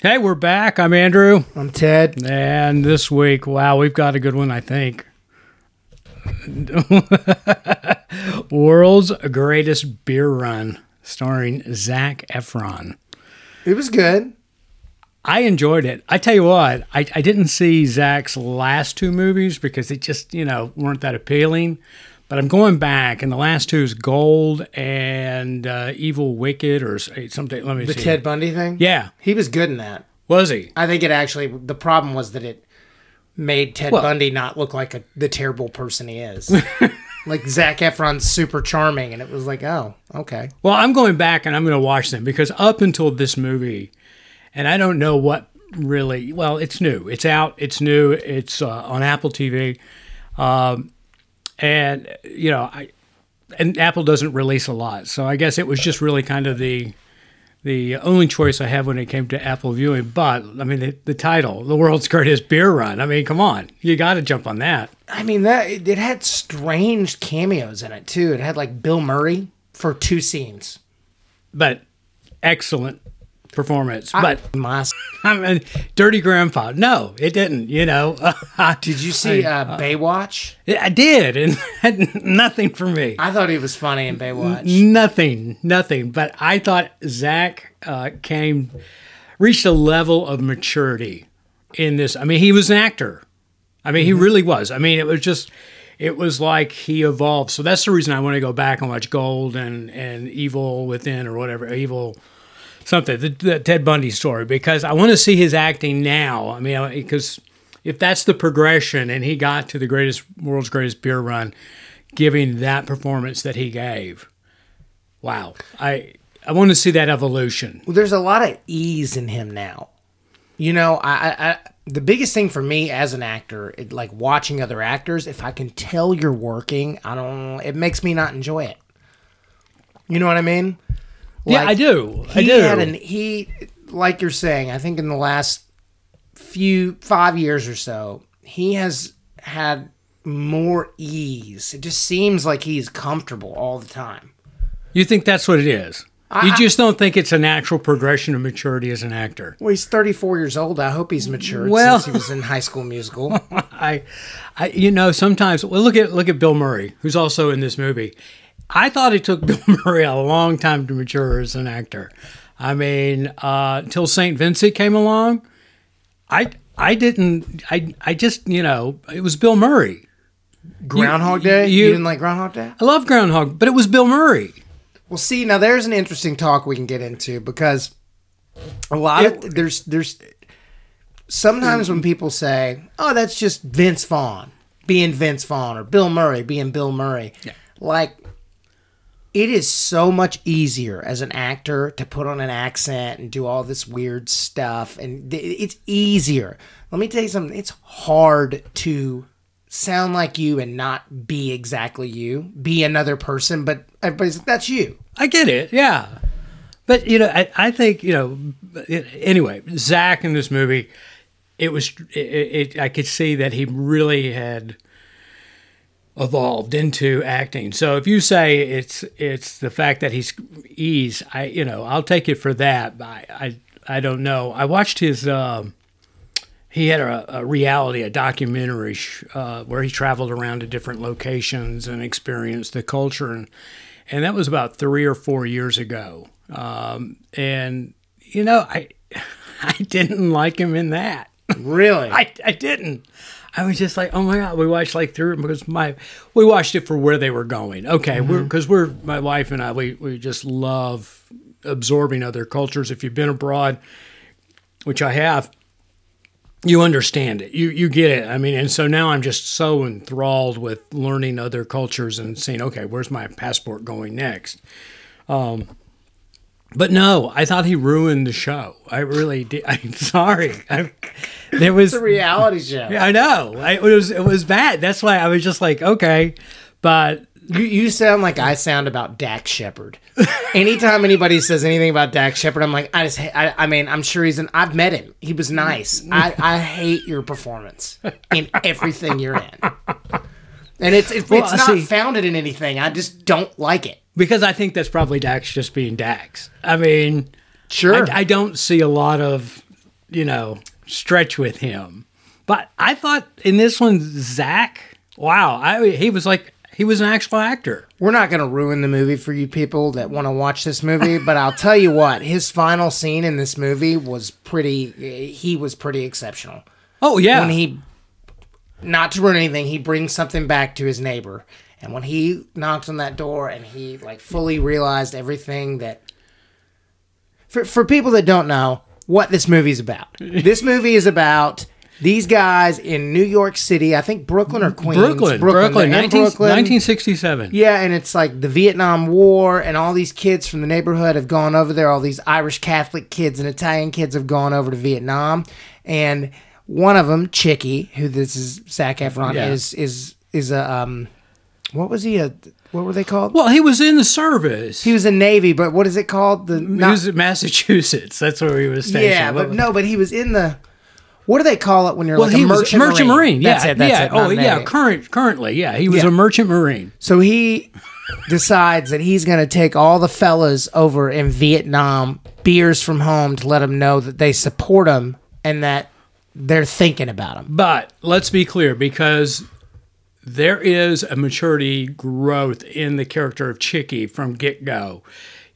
Hey, we're back. I'm Andrew. I'm Ted. And this week, wow, we've got a good one, I think. World's Greatest Beer Run, starring Zac Efron. It was good. I enjoyed it. I tell you what, I, I didn't see Zac's last two movies because they just, you know, weren't that appealing. But I'm going back, and the last two is Gold and uh, Evil Wicked or something. Let me The see. Ted Bundy thing? Yeah, He was good in that. was he? I think it actually, the problem was that it made Ted Well- Bundy not look like a, the terrible person he is. like Zac Efron's super charming, and it was like, oh, okay. Well, I'm going back and I'm going to watch them because up until this movie, and I don't know what really. Well, it's new. It's out. It's new. It's uh, on Apple TV, um, and you know, I and Apple doesn't release a lot, so I guess it was just really kind of the the only choice I have when it came to Apple viewing. But I mean, the, the title, "The World's Greatest Beer Run." I mean, come on, you got to jump on that. I mean, that it, it had strange cameos in it, too. It had like Bill Murray for two scenes. But excellent performance. but My, I mean, Dirty Grandpa. No, it didn't. You know, did you see uh, Baywatch? I did, and nothing for me. I thought he was funny in Baywatch. Nothing, nothing. But I thought Zac uh, came, reached a level of maturity in this. I mean, he was an actor. I mean, he really was. I mean, it was just, it was like he evolved. So that's the reason I want to go back and watch Gold and and Evil Within or whatever Evil. Something the, the Ted Bundy story because I want to see his acting now. I mean, because if that's the progression and he got to the greatest world's greatest beer run, giving that performance that he gave, wow! I I want to see that evolution. Well, there's a lot of ease in him now. You know, I, I, the biggest thing for me as an actor, it, like watching other actors, if I can tell you're working, I don't. It makes me not enjoy it. You know what I mean? Yeah, Like, I do. I do. had an he, like you're saying. I think in the last few five years or so, he has had more ease. It just seems like he's comfortable all the time. you think that's what it is? you just don't think it's a natural progression of maturity as an actor. Well, he's 34 years old. I hope he's matured Well- since he was in High School Musical. I, I, you know, sometimes. Well, look at look at Bill Murray, who's also in this movie. I thought it took Bill Murray a long time to mature as an actor. I mean, uh, until Saint Vincent came along, I I didn't. I I just you know it was Bill Murray. Groundhog Day? You, you- didn't like Groundhog Day? I love Groundhog, but it was Bill Murray. Well, see, now there's an interesting talk we can get into because a lot of there's there's sometimes when people say, "Oh, that's just Vince Vaughn being Vince Vaughn or Bill Murray being Bill Murray," yeah. like it is so much easier as an actor to put on an accent and do all this weird stuff, and it's easier. Let me tell you something. It's hard to sound like you and not be exactly you, be another person, but uh, everybody's like, that's you. I get it, yeah. But you know, I, I think you know. it- Anyway, Zac in this movie, it was. It, it, I could see that he really had evolved into acting. So if you say it's it's the fact that he's ease, I you know I'll take it for that. But I I, I don't know. I watched his. Um, he had a, a reality, a documentary sh- uh, where he traveled around to different locations and experienced the culture, and and that was about three or four years ago. Um, and you know, I I didn't like him in that. Really? I, I didn't. I was just like, oh my god, we watched like through it because my we watched it for where they were going. Okay, we're because we're my wife and I we we just love absorbing other cultures. If you've been abroad, which I have, you understand it. You you get it. I mean, and so now I'm just so enthralled with learning other cultures and saying, okay, where's my passport going next? Um, but no, I thought he ruined the show. I really did. I'm sorry. I, there was it's a reality show. I know. I, it was it was bad. That's why I was just like, okay, but You, you sound like I sound about Dax Shepard. Anytime anybody says anything about Dax Shepard, I'm like, I just, I, I mean, I'm sure he's an. I've met him. He was nice. I, I hate your performance in everything you're in, and it's it's, Well, it's not see. founded in anything. I just don't like it. because I think that's probably Dax just being Dax. I mean, Sure. I, I don't see a lot of you know, stretch with him. But I thought in this one, Zac, wow, I, he was like, he was an actual actor. We're not going to ruin the movie for you people that want to watch this movie, but I'll tell you what, his final scene in this movie was pretty, he was pretty exceptional. Oh, yeah. When he, not to ruin anything, he brings something back to his neighbor. And when he knocked on that door and he like fully realized everything that, for, for people that don't know what this movie's about, this movie is about these guys in New York City, I think Brooklyn or Queens. Brooklyn, Brooklyn, in 19, 1967. Yeah, and it's like the Vietnam War, and all these kids from the neighborhood have gone over there. All these Irish Catholic kids and Italian kids have gone over to Vietnam, and one of them, Chickie, who this is Zac Efron, Yeah. is is is a um, what was he a what were they called? Well, he was in the service. He was a Navy, but what is it called? The He was in Massachusetts. That's where he was stationed. yeah, but no, but he was in the. What do they call it when you're Well, like a merchant, merchant marine. That's yeah, it. That's yeah. it. oh, not yeah. Current, currently, yeah. He was Yeah. a merchant marine. So he decides that he's going to take all the fellas over in Vietnam, beers from home, to let them know that they support him and that they're thinking about him. But let's be clear because there is a maturity growth in the character of Chickie from get go.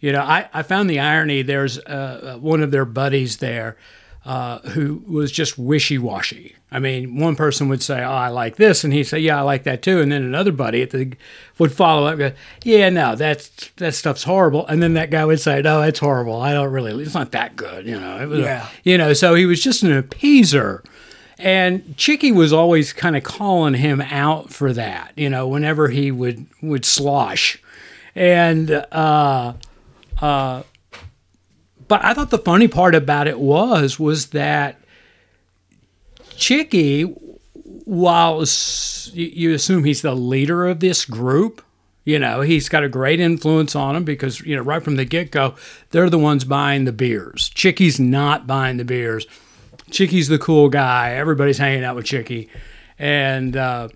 You know, I, I found the irony. There's uh, one of their buddies there uh, who was just wishy washy. I mean, one person would say, "Oh, I like this," and he'd say, "Yeah, I like that too." And then another buddy at the, would follow up, and go, "Yeah, no, that's that stuff's horrible." And then that guy would say, "No, it's horrible. I don't really. It's not that good." You know, it was, Yeah. you know. So he was just an appeaser. And Chickie was always kind of calling him out for that, you know, whenever he would would slosh. And uh uh but I thought the funny part about it was was that Chickie while you assume he's the leader of this group, you know, he's got a great influence on them because, you know, right from the get go, they're the ones buying the beers. Chickie's not buying the beers. Chickie's the cool guy. Everybody's hanging out with Chickie. And, uh,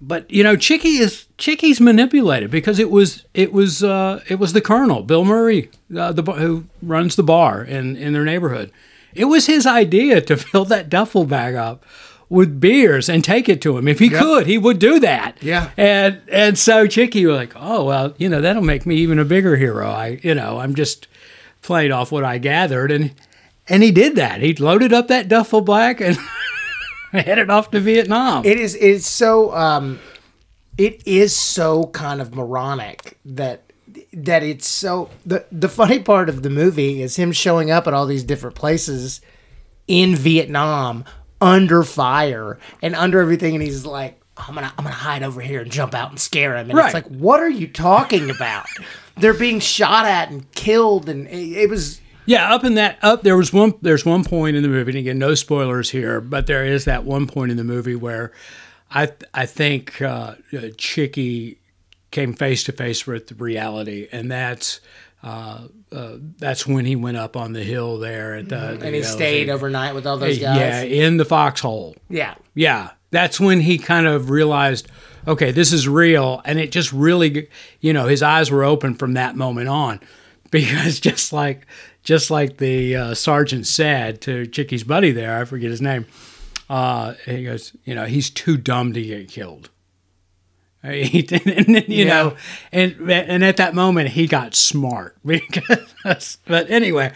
but you know, Chickie is Chickie's manipulated because it was it was uh, it was the Colonel Bill Murray, uh, the who runs the bar in in their neighborhood. It was his idea to fill that duffel bag up with beers and take it to him. If he could, he would do that. Yeah. And and so Chickie was like, oh well, you know that'll make me even a bigger hero. I you know I'm just playing off what I gathered and and he did that. He loaded up that duffel bag and headed off to Vietnam. It is it's so um it is so kind of moronic that that it's so the the funny part of the movie is him showing up at all these different places in Vietnam under fire and under everything and he's like I'm gonna I'm gonna hide over here and jump out and scare him and Right. it's like what are you talking about they're being shot at and killed and it, it was Yeah, up in that up there was one there's one point in the movie and again no spoilers here, but there is that one point in the movie where I I think uh, uh, Chickie came face to face with reality, and that's uh, uh, that's when he went up on the hill there at the and he stayed overnight with all those guys. yeah in the foxhole. yeah Yeah, that's when he kind of realized, okay, this is real, and it just really, you know, his eyes were open from that moment on, because just like, just like the uh, sergeant said to Chickie's buddy there, I forget his name. Uh, he goes, you know, he's too dumb to get killed. He- and then, you Yeah. know, and and at that moment he got smart because. But anyway,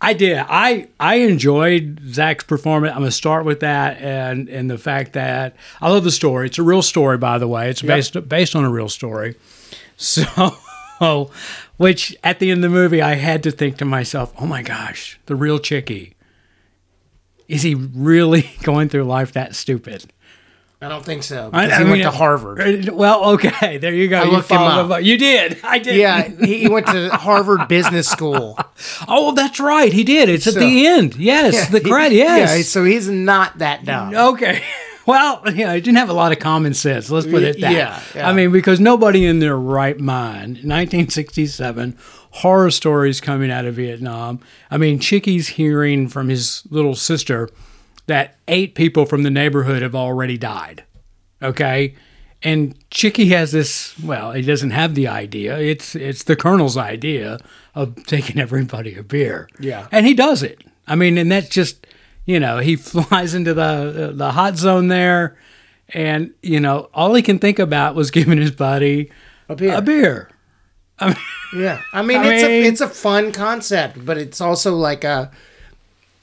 I did. I I enjoyed Zac's performance. I'm gonna start with that, and and the fact that I love the story. It's a real story, by the way. It's based based on a real story. So, which at the end of the movie, I had to think to myself, "Oh my gosh, the real Chickie." Is he really going through life that stupid? I don't think so I- because I he went to Harvard Uh, Well, okay, there you go. I you looked him followed up. You did. I did. Yeah, he went to Harvard Business School. Oh, that's right. He did. It's at the end. Yes, the credit. Yes. Yeah, so he's not that dumb. Okay. Well, you know, he didn't have a lot of common sense. Let's put it that. Yeah, yeah. I mean, because nobody in their right mind, 1967, horror stories coming out of Vietnam. I mean, Chickie's hearing from his little sister that eight people from the neighborhood have already died. Okay. And Chickie has this. Well, he doesn't have the idea. It's it's the colonel's idea of taking everybody a beer. Yeah. and he does it. I mean, and that's just You know, he flies into the the hot zone there, and you know, all he can think about was giving his buddy A beer. a beer. Yeah, I mean, I it's mean- a it's a fun concept, but it's also like a.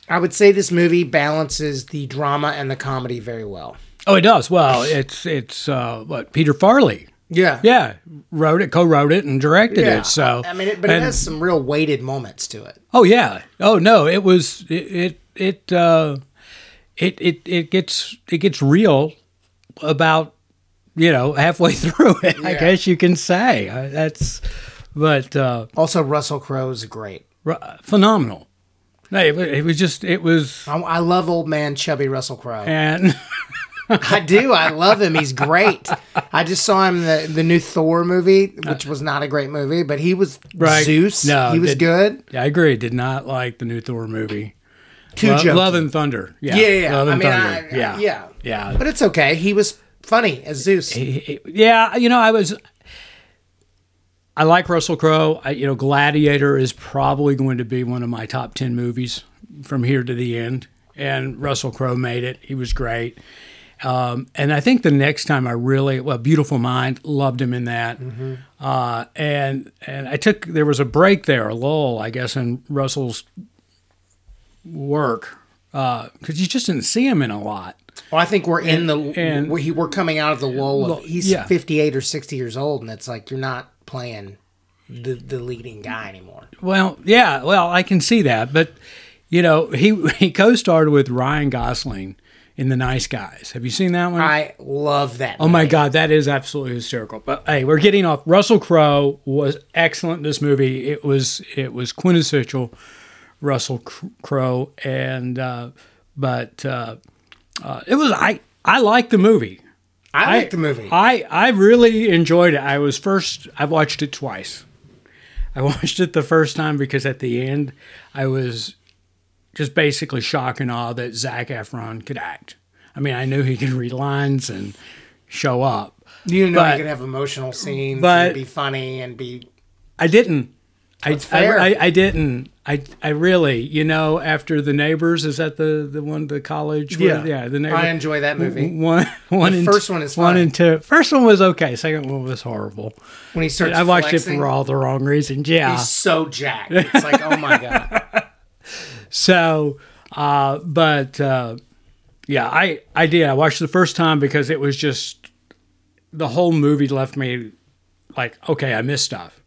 I would say this movie balances the drama and the comedy very well. Oh, it does. Well, it's it's uh, what Peter Farrelly. Yeah, Yeah, wrote it, co-wrote it, and directed it. So I mean, it, but it has some real weighted moments to it. Oh yeah. Oh no, it was it it it uh, it, it it gets it gets real about you know halfway through it. I guess you can say that's, but uh, Also, Russell Crowe's great. r- phenomenal. No, it, it was just it was I, I love old man chubby Russell Crowe. and I do. I love him. He's great. I just saw him in the the new Thor movie, which was not a great movie, but he was Right. Zeus. No, he was did- good. I agree. Did not like the new Thor movie. Too Lo- Love and Thunder. Yeah, Yeah, yeah. Love I mean, Thunder. I, yeah, yeah, yeah. But it's okay. He was funny as Zeus. yeah, you know, I was. I like Russell Crowe. I, you know, Gladiator is probably going to be one of my top ten movies from here to the end. And Russell Crowe made it. He was great. Um, and I think the next time I really, well, Beautiful Mind, loved him in that. Uh, and and I took there was a break there, a lull, I guess, in Russell's work because you just didn't see him in a lot. Well, I think we're in the and- we we're coming out of the lull. Of, he's yeah. fifty eight or sixty years old, and it's like you're not playing the the leading guy anymore. Well, yeah, well, I can see that, but you know, he he co-starred with Ryan Gosling in The Nice Guys. Have you seen that one? I love that. oh my God, that is absolutely hysterical. But hey, we're getting off. Russell Crowe was excellent in this movie. It was it was quintessential Russell Crowe, and uh, but uh, uh, it was I I like the movie. I like the movie. I I really enjoyed it. I was first. I've watched it twice. I watched it the first time because at the end, I was just basically shocked and awe that Zac Efron could act. I mean, I knew he could read lines and show up. you know, but- you could have emotional scenes but- and be funny and be. I didn't. I, fair. I, I, didn't. I, I really, you know, after the neighbors, is that the, the one, the college? where- yeah, the neighbors. I enjoy that movie. One, one, and first one is one and two. First one was okay. Second one was horrible. When he starts, I watched flexing, it for all the wrong reasons. Yeah. He's so jacked. It's like, oh my god. So, uh, but uh, yeah, I I did. I watched the first time because it was just the whole movie left me like, okay, I missed stuff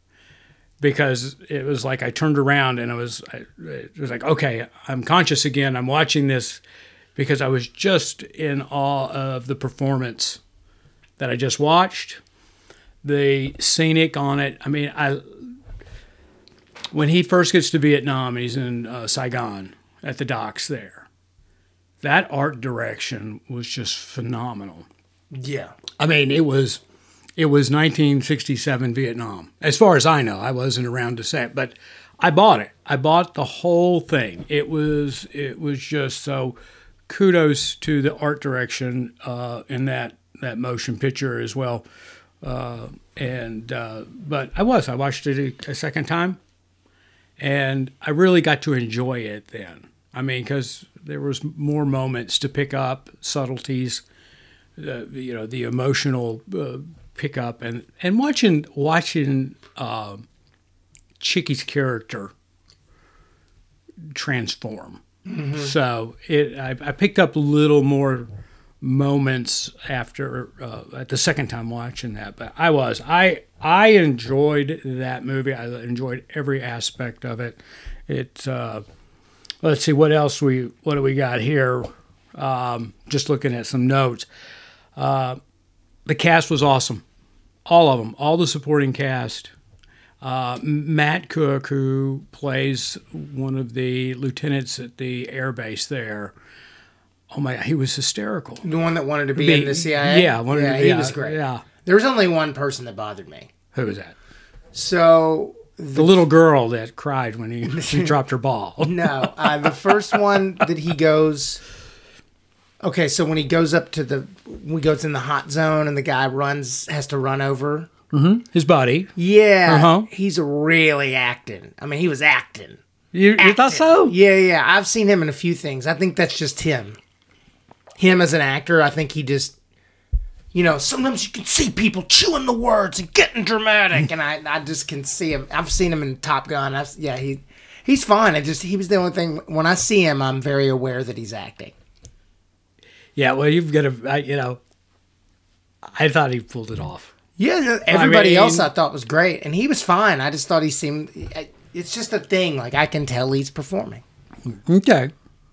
because it was like I turned around and it was I- it was like, okay, I'm conscious again. I'm watching this because I was just in awe of the performance that I just watched. The scenic on it. I mean, I when he first gets to Vietnam, he's in uh, Saigon at the docks there. That art direction was just phenomenal. Yeah. I mean, it was it was 1967 Vietnam. As far as I know, I wasn't around to say it, but I bought it. I bought the whole thing. It was it was just so. Kudos to the art direction uh, in that that motion picture as well. Uh, and uh, but I was I watched it a, a second time, and I really got to enjoy it then. I mean, because there was more moments to pick up, subtleties, uh, you know, the emotional uh, pickup, and and watching watching uh, Chickie's character transform. So it, I, I picked up a little more moments after uh, at the second time watching that, but I was I I enjoyed that movie. I enjoyed every aspect of it. It uh, let's see what else we what do we got here. Um, just looking at some notes. Uh, the cast was awesome, all of them, all the supporting cast. Uh, Matt Cook, who plays one of the lieutenants at the air base there. Oh my! He was hysterical. The one that wanted to be, in the CIA. Yeah, wanted yeah, to be- he was great. Yeah, There was only one person that bothered me. who was that? So The little girl that cried when he, he dropped her ball. no, uh, the first one that he goes. Okay, so when he goes up to the, when he goes in the hot zone and the guy runs, has to run over. His body. Yeah, Uh-huh. he's really acting. I mean, he was acting. You, you thought so? Yeah, yeah. I've seen him in a few things. I think that's just him. Him as an actor, I think he just, you know, sometimes you can see people chewing the words and getting dramatic, and I, I just can see him. I've seen him in Top Gun. I've, yeah, he, he's fine. I just he was the only thing. When I see him, I'm very aware that he's acting. Yeah. Well, you've got to, you know, I thought he pulled it off. Yeah, everybody mean- else I thought was great, and he was fine. I just thought he seemed. It's just a thing. Like I can tell he's performing. Okay.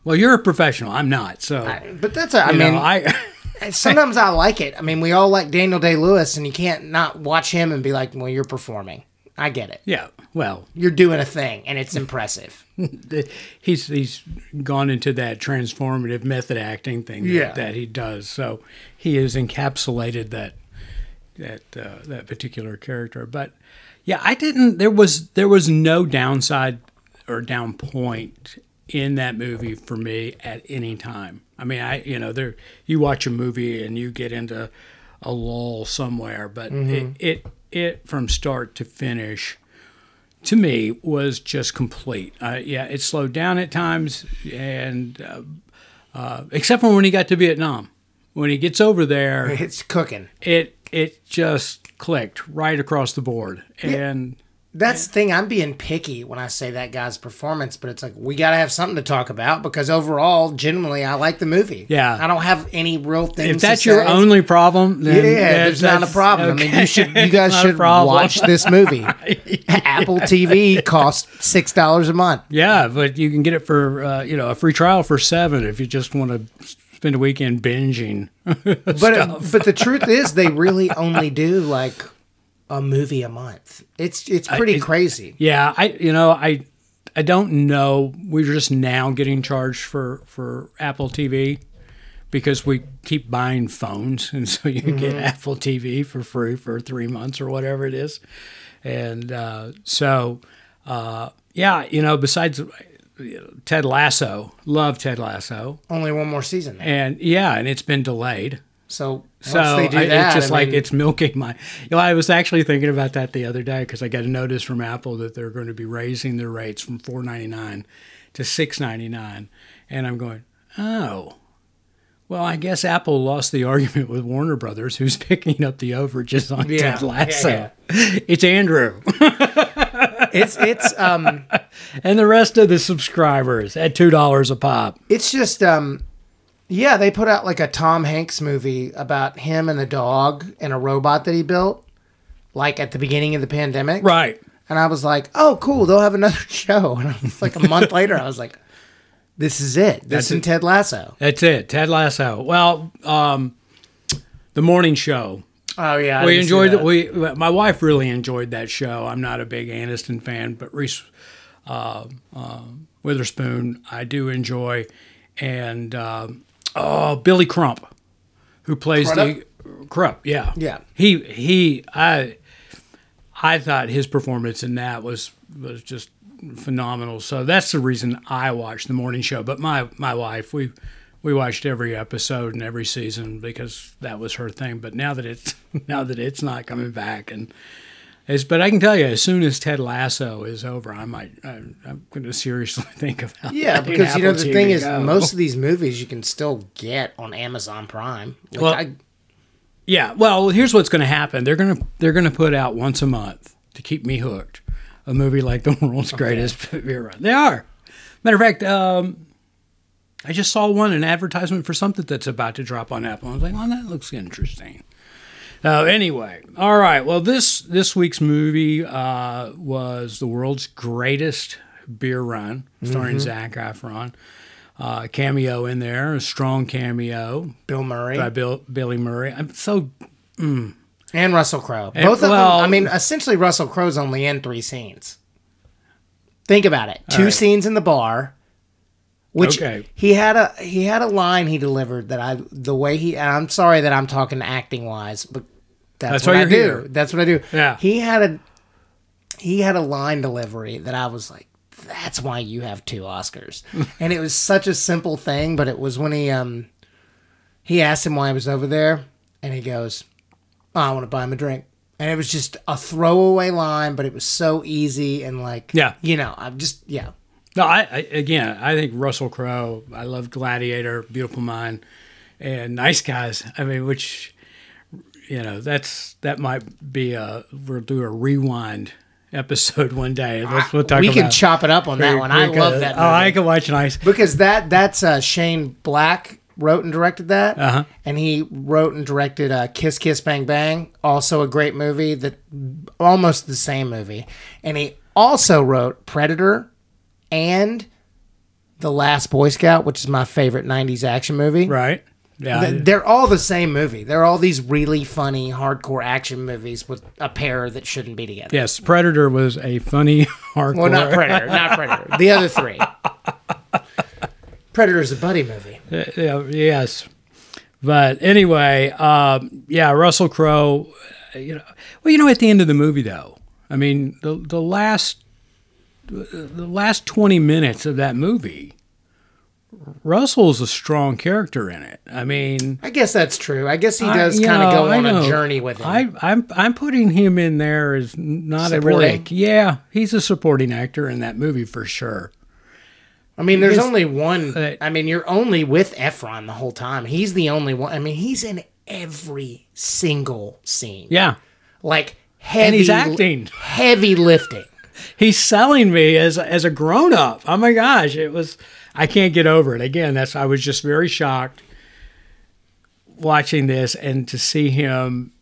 Well, you're a professional. I'm not. So, I- But that's. A, I mean, know, I. sometimes I like it. I mean, we all like Daniel Day Lewis, and you can't not watch him and be like, "Well, you're performing." I get it. yeah. Well, You're doing a thing, and it's impressive. he's he's gone into that transformative method acting thing that, Yeah. that he does. So he has encapsulated that that uh, that particular character. But yeah, I didn't. There was there was no downside or down point in that movie for me at any time. I mean, I you know there you watch a movie and you get into a lull somewhere, but it, it it from start to finish to me was just complete. Uh, yeah, it slowed down at times, and uh, uh, except for when he got to Vietnam, when he gets over there, It's cooking. it it just clicked right across the board, and That's the thing. I'm being picky when I say that guy's performance, but it's like we got to have something to talk about because overall, generally, I like the movie. Yeah. I don't have any real things. if that's your only problem, then Yeah, there's not a problem. I mean, you should, you guys should watch this movie. Apple TV costs six dollars a month. Yeah, but you can get it for uh, you know a free trial for seven if you just want to spend a weekend binging. But but the truth is, they really only do like a movie a month. It's it's pretty it- crazy. Yeah, I you know I I don't know. We're just now getting charged for for Apple TV because we keep buying phones, and so you get Apple TV for free for three months or whatever it is, and uh, so uh, yeah, you know. Besides uh, Ted Lasso, love Ted Lasso, Only one more season, and yeah, and it's been delayed. so So I- that, it's just I like mean, it's milking my. You know, I was actually thinking about that the other day because I got a notice from Apple that they're going to be raising their rates from four ninety nine to six ninety nine, and I'm going, oh, well, I guess Apple lost the argument with Warner Brothers, who's picking up the overages on Yeah, Ted Lasso. yeah, It's Andrew it's it's um and the rest of the subscribers at two dollars a pop. it's just um yeah they put out like a tom hanks movie about him and a dog and a robot that he built like at the beginning of the pandemic Right. and i was like oh cool they'll have another show and it was like a month later i was like this is it this That's and it. ted lasso That's it. Ted Lasso. Well, um, the morning show. oh yeah I we enjoyed it. We my wife really enjoyed that show. I'm not a big Aniston fan, but Reese uh, uh, Witherspoon I do enjoy, and um oh Billy Crudup, who plays the Crump. Yeah, Yeah. He he I I thought his performance in that was was just phenomenal. So that's the reason I watched the morning show. But my my wife we. We watched every episode and every season because that was her thing. But now that it's now that it's not coming back, and it's, but I can tell you, as soon as Ted Lasso is over, I might I, I'm going to seriously think about yeah because you know the thing is go. most of these movies you can still get on amazon prime like, Well, I, Yeah, well, here's what's going to happen. They're going to they're going to put out once a month to keep me hooked. A movie like The World's Greatest Beer Run. They are. Matter of fact, um, I just saw one an advertisement for something that's about to drop on Apple. I was like, "Oh, that looks interesting." Uh, anyway, all right. Well, this this week's movie uh, was The World's Greatest Beer Run, starring Zac Efron. Uh, cameo in there, a strong cameo bill murray by Bill, Billy Murray. I'm so and russell crowe both of well- them i mean essentially russell crowe's only in three scenes think about it two right. scenes in the bar which Okay. he had a he had a line he delivered that I the way he and I'm sorry that I'm talking acting wise, but that's, That's what I do. here. That's what I do. Yeah. He had a he had a line delivery that I was like, that's why you have two Oscars. and it was such a simple thing, but it was when he um he asked him why he was over there, and he goes, oh, I want to buy him a drink. And it was just a throwaway line, but it was so easy and like Yeah. you know, I'm just yeah. No, I, I again, I think Russell Crowe. I love Gladiator, Beautiful Mind, and Nice Guys. I mean, which you know, that's that might be a we'll do a rewind episode one day. That's we'll talk we can chop it up on that one. I love that. Oh, Movie. I can watch Nice. because that that's uh, Shane Black wrote and directed that, Uh-huh. and he wrote and directed uh, Kiss Kiss Bang Bang, also a great movie that almost the same movie, and he also wrote Predator and The Last Boy Scout, which is my favorite '90s action movie. Right. Yeah. They're all the same movie. They're all these really funny, hardcore action movies with a pair that shouldn't be together. yes, Predator was a funny hardcore. Well, not Predator, not Predator. The other three. Predator's a buddy movie. Yeah, yes. But anyway, um, yeah, Russell Crowe. uh, You know, well, you know, at the end of the movie, though, I mean, the the last the last twenty minutes of that movie, Russell's a strong character in it. I mean, I guess that's true. I guess he does kind of go on a journey with him. I, I'm I'm putting him in there as not a really Supporting? yeah. He's a supporting actor in that movie for sure. I mean, there's only one. uh, I mean, you're only with Efron the whole time. He's the only one. I mean, he's in every single scene. Yeah, Like heavy, and he's acting. heavy lifting. He's selling me as as a grown up. Oh my gosh, it was I can't get over it. Again, that's I was just very shocked watching this and to see him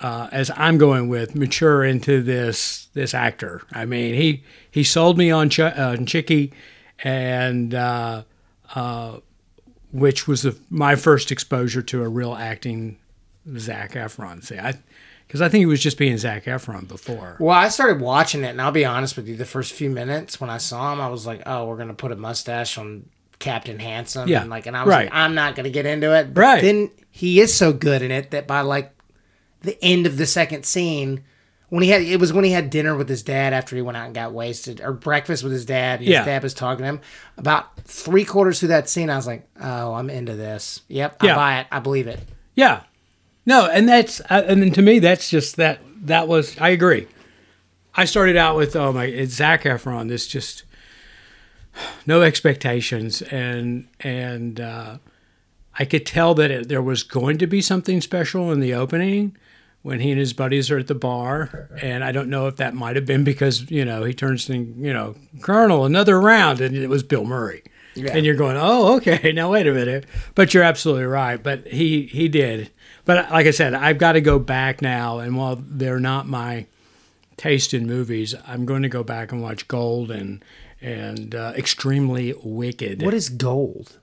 uh, as I'm going with mature into this this actor. I mean, he he sold me on Ch- uh, Chickie, and uh, uh, which was the, my first exposure to a real acting Zac Efron. See, I because I think he was just being Zac Efron before. Well, I started watching it, and I'll be honest with you. The first few minutes when I saw him, I was like, "Oh, we're gonna put a mustache on Captain Handsome." Yeah, and like, and I was right. like, "I'm not gonna get into it." But Right. Then he is so good in it that by like the end of the second scene, when he had it was when he had dinner with his dad after he went out and got wasted, or breakfast with his dad. And Yeah. His dad was talking to him about three quarters through that scene. I was like, "Oh, I'm into this. Yep, I buy it. I believe it." Yeah, no, and that's uh, and then to me that's just that that was I agree. I started out with oh my it's Zac Efron. This just no expectations and and uh, I could tell that it, there was going to be something special in the opening when he and his buddies are at the bar and I don't know if that might have been because you know he turns to you know Colonel another round and it was Bill Murray. And you're going, oh, okay. Now wait a minute. But you're absolutely right. But he he did. But like I said, I've got to go back now. And while they're not my taste in movies, I'm going to go back and watch Gold and and uh, Extremely Wicked. What is gold?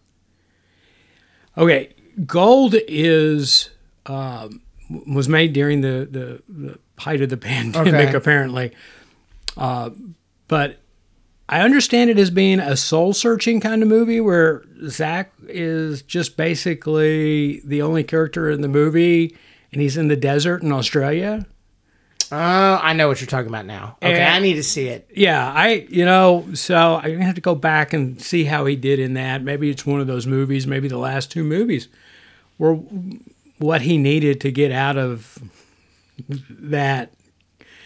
Okay, Gold is um, was made during the, the, the height of the pandemic, Okay. apparently. Uh, but I understand it as being a soul searching kind of movie where Zac is just basically the only character in the movie, and he's in the desert in Australia. Oh, I know what you're talking about now. Okay, And- I need to see it. Yeah, I you know, so I'm going to have to go back and see how he did in that. Maybe it's one of those movies, maybe the last two movies were what he needed to get out of that.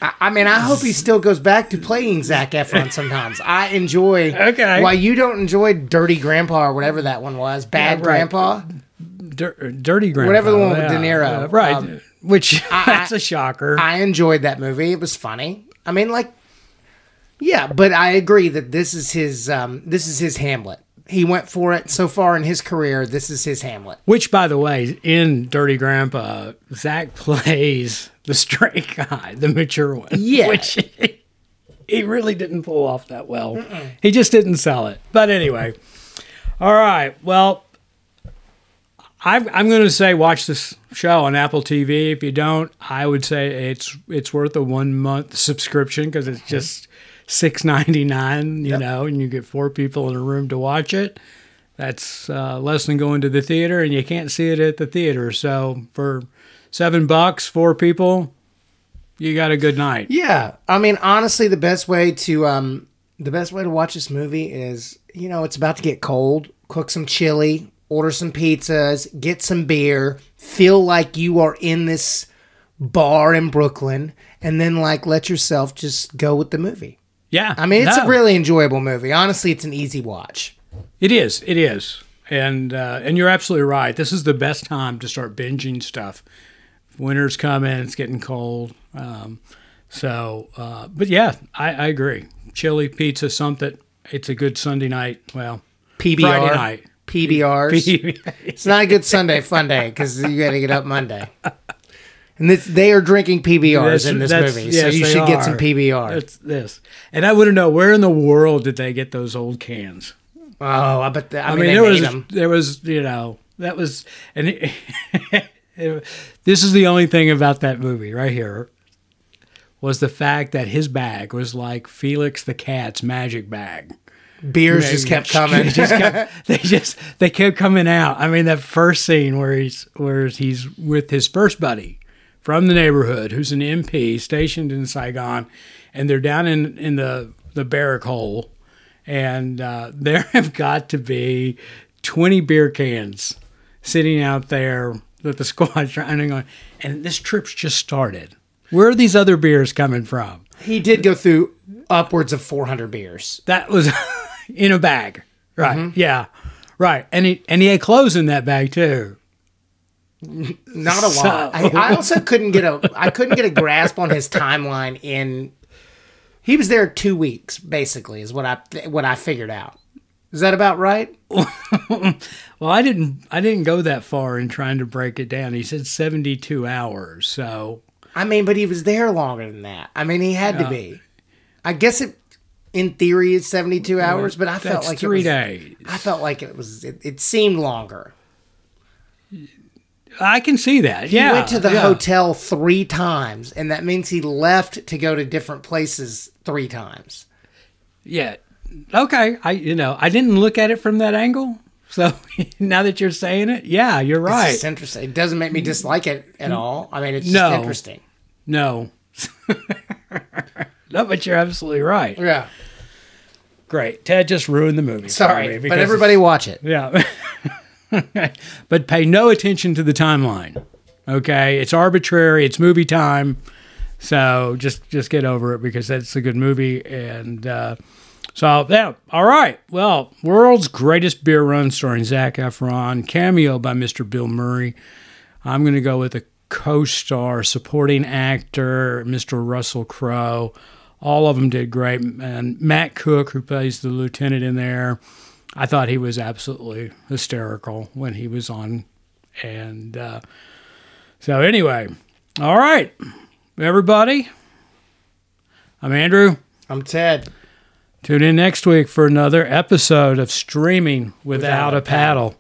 I, I mean, I hope he still goes back to playing Zac Efron sometimes. I enjoy. Okay. While you don't enjoy Dirty Grandpa or whatever that one was, Bad right. Grandpa. Dir- dirty Grandpa. Whatever the one with yeah, De Niro, uh, right? um, which I- that's a shocker. I enjoyed that movie. It was funny. I mean, like, yeah, but I agree that this is his. Um, this is his Hamlet. He went for it so far in his career. This is his Hamlet. which, by the way, in Dirty Grandpa, Zac plays the straight guy, the mature one. Yeah. which he really didn't pull off that well. He just didn't sell it. But anyway, all right. Well, I'm, I'm going to say watch this show on Apple TV. If you don't, I would say it's it's worth a one month subscription because it's just six ninety nine. You know, and you get four people in a room to watch it. That's uh, less than going to the theater, and you can't see it at the theater. So for seven bucks, four people, you got a good night. Yeah, I mean, honestly, the best way to um, the best way to watch this movie is, you know, it's about to get cold. Cook some chili, order some pizzas, get some beer, feel like you are in this bar in Brooklyn, and then like let yourself just go with the movie. Yeah, I mean, it's no. a really enjoyable movie. Honestly, it's an easy watch. It is. It is. And uh, and you're absolutely right. This is the best time to start binging stuff. Winter's coming. It's getting cold. Um, so, uh, but yeah, I, I agree. Chili, pizza, something. It's a good Sunday night. Well, PBR. Friday night. PBRs. It's not a good Sunday fun day because you got to get up Monday. And this, they are drinking PBRs That's- in this movie, so you should get some are. PBR. It's this. And I want to know where in the world did they get those old cans? oh, I bet. The, I, I mean, mean, there was them. there was you know that was and it- this is the only thing about that movie right here was the fact that his bag was like Felix the cat's magic bag. Beers just kept coming. They just kept, they just they kept coming out. I mean, that first scene where he's where he's with his first buddy from the neighborhood, who's an MP stationed in Saigon, and they're down in in the the barrack hole, and uh, there have got to be twenty beer cans sitting out there that the squad's trying to go. And this trip's just started. Where are these other beers coming from? he did go through upwards of 400 beers. That was in a bag. Right. Mm-hmm. Yeah. Right. And he and he had clothes in that bag too. Not a So- lot. I, I also couldn't get a. I couldn't get a grasp on his timeline. In he was there two weeks, basically, is what I what I figured out. Is that about right? Well, I didn't I didn't go that far in trying to break it down. He said 72 hours. So, I mean, but he was there longer than that. I mean, he had to be. I guess it, in theory, is seventy-two hours, but I felt like 3 it was, days. I felt like it was. It, it seemed longer. I can see that. Yeah. He went to the yeah. hotel three times, and that means he left to go to different places three times. Yeah. Okay. I you know, I didn't look at it from that angle. So, now that you're saying it, yeah, you're right. just interesting. It doesn't make me dislike it at all. I mean, it's just No. interesting. No. no, but you're absolutely right. Yeah. Great. Ted just ruined the movie. Sorry, but everybody watch it. Yeah. but pay no attention to the timeline. Okay? It's arbitrary, it's movie time. So just just get over it because that's a good movie and uh so yeah, all right. Well, world's greatest beer run starring Zac Efron, cameo by Mr. Bill Murray. I'm going to go with a co-star, supporting actor, Mr. Russell Crowe. All of them did great, and Matt Cook, who plays the lieutenant in there, I thought he was absolutely hysterical when he was on. And uh, so, anyway, all right, everybody. I'm Andrew. I'm Ted. Tune in next week for another episode of Streaming Without, Without a a paddle.